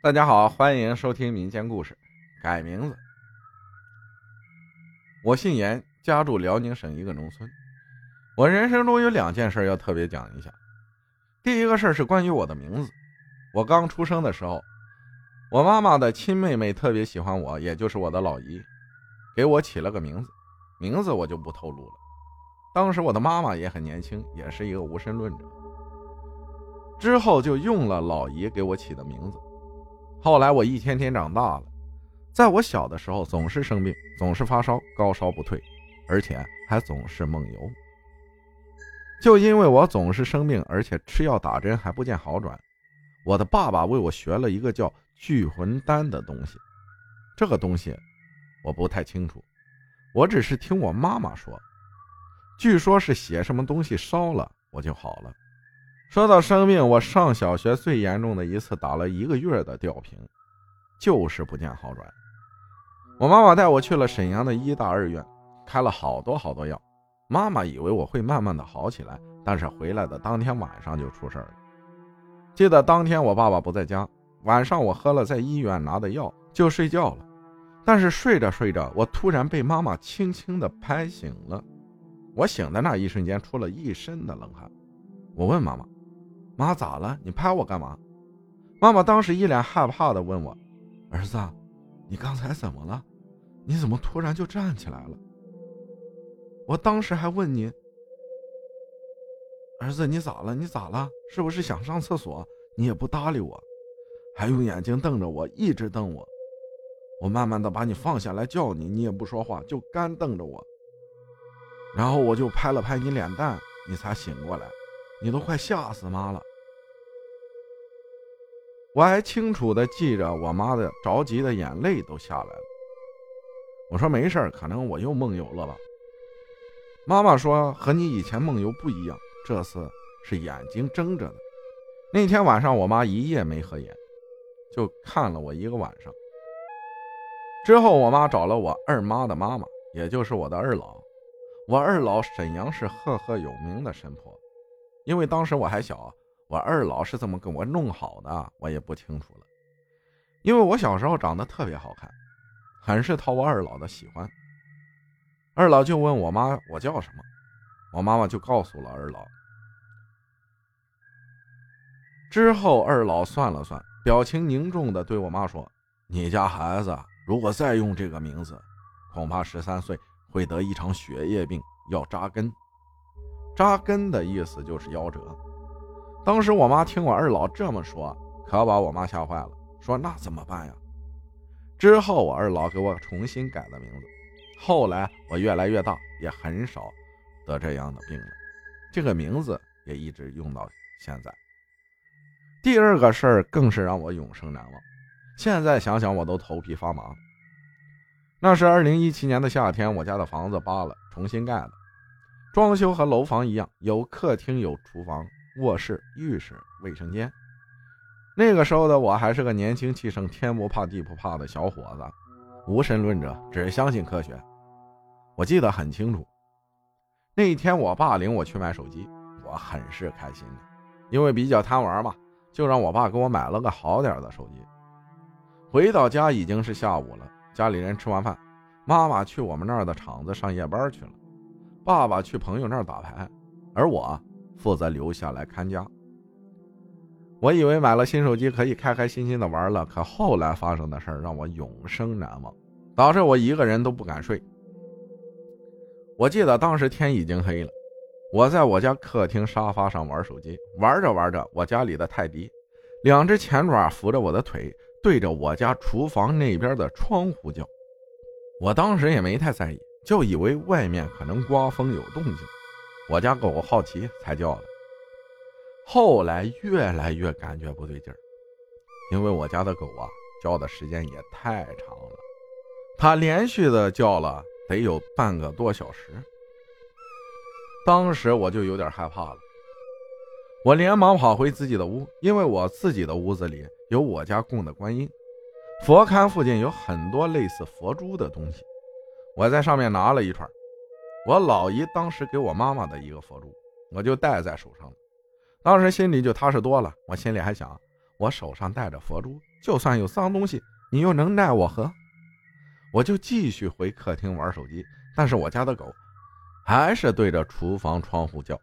大家好，欢迎收听民间故事。改名字，我姓严，家住辽宁省一个农村。我人生中有两件事要特别讲一下。第一个事儿是关于我的名字。我刚出生的时候，我妈妈的亲妹妹特别喜欢我，也就是我的老姨，给我起了个名字。名字我就不透露了。当时我的妈妈也很年轻，也是一个无神论者。之后就用了老姨给我起的名字。后来我一天天长大了，在我小的时候总是生病，总是发烧，高烧不退，而且还总是梦游。就因为我总是生病，而且吃药打针还不见好转，我的爸爸为我学了一个叫聚魂丹的东西。这个东西我不太清楚，我只是听我妈妈说，据说是写什么东西烧了我就好了。说到生病，我上小学最严重的一次打了一个月的吊瓶，就是不见好转。我妈妈带我去了沈阳的医大二院，开了好多好多药。妈妈以为我会慢慢的好起来，但是回来的当天晚上就出事了。记得当天我爸爸不在家，晚上我喝了在医院拿的药就睡觉了。但是睡着睡着，我突然被妈妈轻轻的拍醒了。我醒的那一瞬间出了一身的冷汗。我问妈妈。妈咋了？你拍我干嘛？妈妈当时一脸害怕的问我：“儿子，你刚才怎么了？你怎么突然就站起来了？”我当时还问你：“儿子，你咋了？你咋了？是不是想上厕所？你也不搭理我，还用眼睛瞪着我，一直瞪我。我慢慢的把你放下来叫你，你也不说话，就干瞪着我。然后我就拍了拍你脸蛋，你才醒过来。你都快吓死妈了。”我还清楚的记着我妈的着急的眼泪都下来了。我说没事可能我又梦游了吧。妈妈说和你以前梦游不一样，这次是眼睛睁着的。那天晚上我妈一夜没合眼，就看了我一个晚上。之后我妈找了我二妈的妈妈，也就是我的二老。我二老沈阳市赫赫有名的神婆，因为当时我还小。我二老是怎么给我弄好的，我也不清楚了。因为我小时候长得特别好看，很是讨我二老的喜欢。二老就问我妈我叫什么，我妈妈就告诉了二老。之后二老算了算，表情凝重的对我妈说：“你家孩子如果再用这个名字，恐怕十三岁会得一场血液病，要扎根。扎根的意思就是夭折。”当时我妈听我二老这么说，可把我妈吓坏了，说那怎么办呀？之后我二老给我重新改了名字，后来我越来越大，也很少得这样的病了，这个名字也一直用到现在。第二个事儿更是让我永生难忘，现在想想我都头皮发麻。那是二零一七年的夏天，我家的房子扒了，重新盖的，装修和楼房一样，有客厅，有厨房。卧室、浴室、卫生间。那个时候的我还是个年轻气盛、天不怕地不怕的小伙子，无神论者，只相信科学。我记得很清楚，那一天我爸领我去买手机，我很是开心的，因为比较贪玩嘛，就让我爸给我买了个好点的手机。回到家已经是下午了，家里人吃完饭，妈妈去我们那儿的厂子上夜班去了，爸爸去朋友那儿打牌，而我。负责留下来看家。我以为买了新手机可以开开心心的玩了，可后来发生的事让我永生难忘，导致我一个人都不敢睡。我记得当时天已经黑了，我在我家客厅沙发上玩手机，玩着玩着，我家里的泰迪两只前爪扶着我的腿，对着我家厨房那边的窗户叫。我当时也没太在意，就以为外面可能刮风有动静。我家狗好奇才叫的，后来越来越感觉不对劲儿，因为我家的狗啊叫的时间也太长了，它连续的叫了得有半个多小时。当时我就有点害怕了，我连忙跑回自己的屋，因为我自己的屋子里有我家供的观音，佛龛附近有很多类似佛珠的东西，我在上面拿了一串。我老姨当时给我妈妈的一个佛珠，我就戴在手上了。当时心里就踏实多了。我心里还想，我手上戴着佛珠，就算有脏东西，你又能奈我何？我就继续回客厅玩手机，但是我家的狗还是对着厨房窗户叫。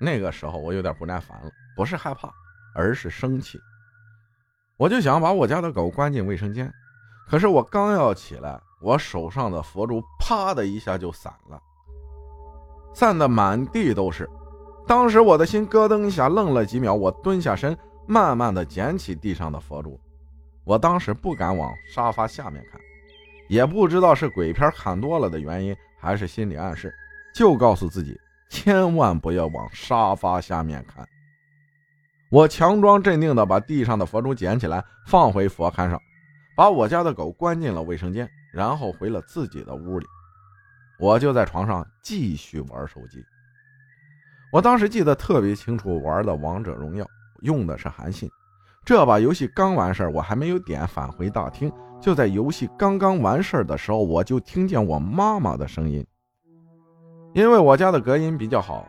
那个时候我有点不耐烦了，不是害怕，而是生气。我就想把我家的狗关进卫生间，可是我刚要起来，我手上的佛珠啪的一下就散了，散的满地都是。当时我的心咯噔一下，愣了几秒。我蹲下身，慢慢的捡起地上的佛珠。我当时不敢往沙发下面看，也不知道是鬼片看多了的原因，还是心理暗示，就告诉自己千万不要往沙发下面看。我强装镇定的把地上的佛珠捡起来，放回佛龛上，把我家的狗关进了卫生间，然后回了自己的屋里。我就在床上继续玩手机。我当时记得特别清楚，玩的王者荣耀用的是韩信。这把游戏刚完事儿，我还没有点返回大厅。就在游戏刚刚完事儿的时候，我就听见我妈妈的声音。因为我家的隔音比较好，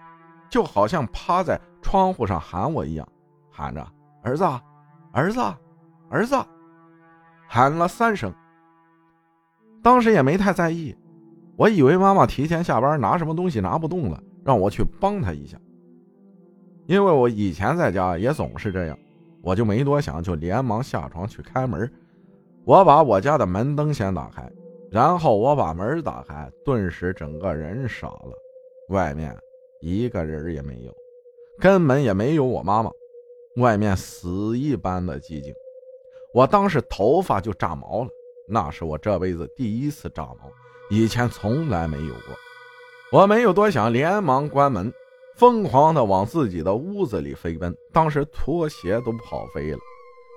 就好像趴在窗户上喊我一样，喊着“儿子，儿子，儿子”，喊了三声。当时也没太在意，我以为妈妈提前下班拿什么东西拿不动了。让我去帮她一下，因为我以前在家也总是这样，我就没多想，就连忙下床去开门。我把我家的门灯先打开，然后我把门打开，顿时整个人傻了。外面一个人也没有，根本也没有我妈妈。外面死一般的寂静，我当时头发就炸毛了，那是我这辈子第一次炸毛，以前从来没有过。我没有多想，连忙关门，疯狂的往自己的屋子里飞奔。当时拖鞋都跑飞了。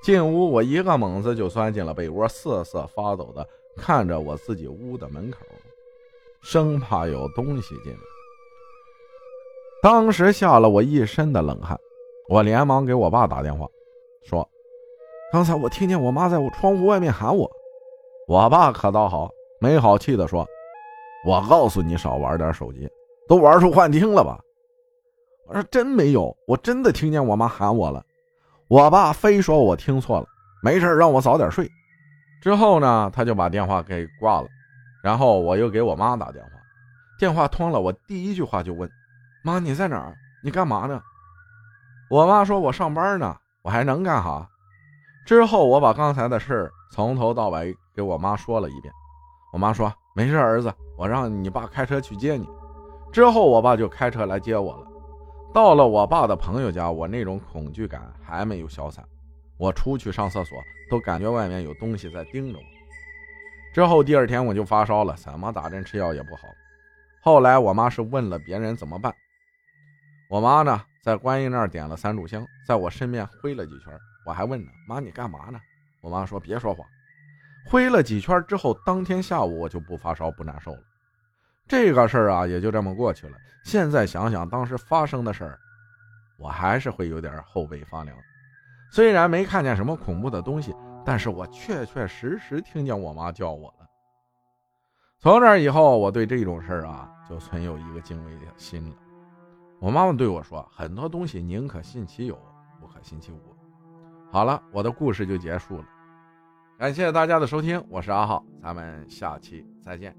进屋，我一个猛子就钻进了被窝，瑟瑟发抖的看着我自己屋的门口，生怕有东西进来。当时吓了我一身的冷汗。我连忙给我爸打电话，说：“刚才我听见我妈在我窗户外面喊我。”我爸可倒好，没好气的说。我告诉你少玩点手机，都玩出幻听了吧？我说真没有，我真的听见我妈喊我了。我爸非说我听错了，没事让我早点睡。之后呢，他就把电话给挂了。然后我又给我妈打电话，电话通了，我第一句话就问：“妈，你在哪儿？你干嘛呢？”我妈说：“我上班呢，我还能干啥？”之后我把刚才的事儿从头到尾给我妈说了一遍。我妈说：“没事，儿子。”我让你爸开车去接你，之后我爸就开车来接我了。到了我爸的朋友家，我那种恐惧感还没有消散。我出去上厕所都感觉外面有东西在盯着我。之后第二天我就发烧了，怎么打针吃药也不好。后来我妈是问了别人怎么办，我妈呢在观音那儿点了三炷香，在我身边挥了几圈。我还问呢，妈你干嘛呢？我妈说别说话。挥了几圈之后，当天下午我就不发烧不难受了。这个事儿啊，也就这么过去了。现在想想当时发生的事儿，我还是会有点后背发凉。虽然没看见什么恐怖的东西，但是我确确实实听见我妈叫我了。从那以后，我对这种事儿啊，就存有一个敬畏的心了。我妈妈对我说：“很多东西宁可信其有，不可信其无。”好了，我的故事就结束了。感谢大家的收听，我是阿浩，咱们下期再见。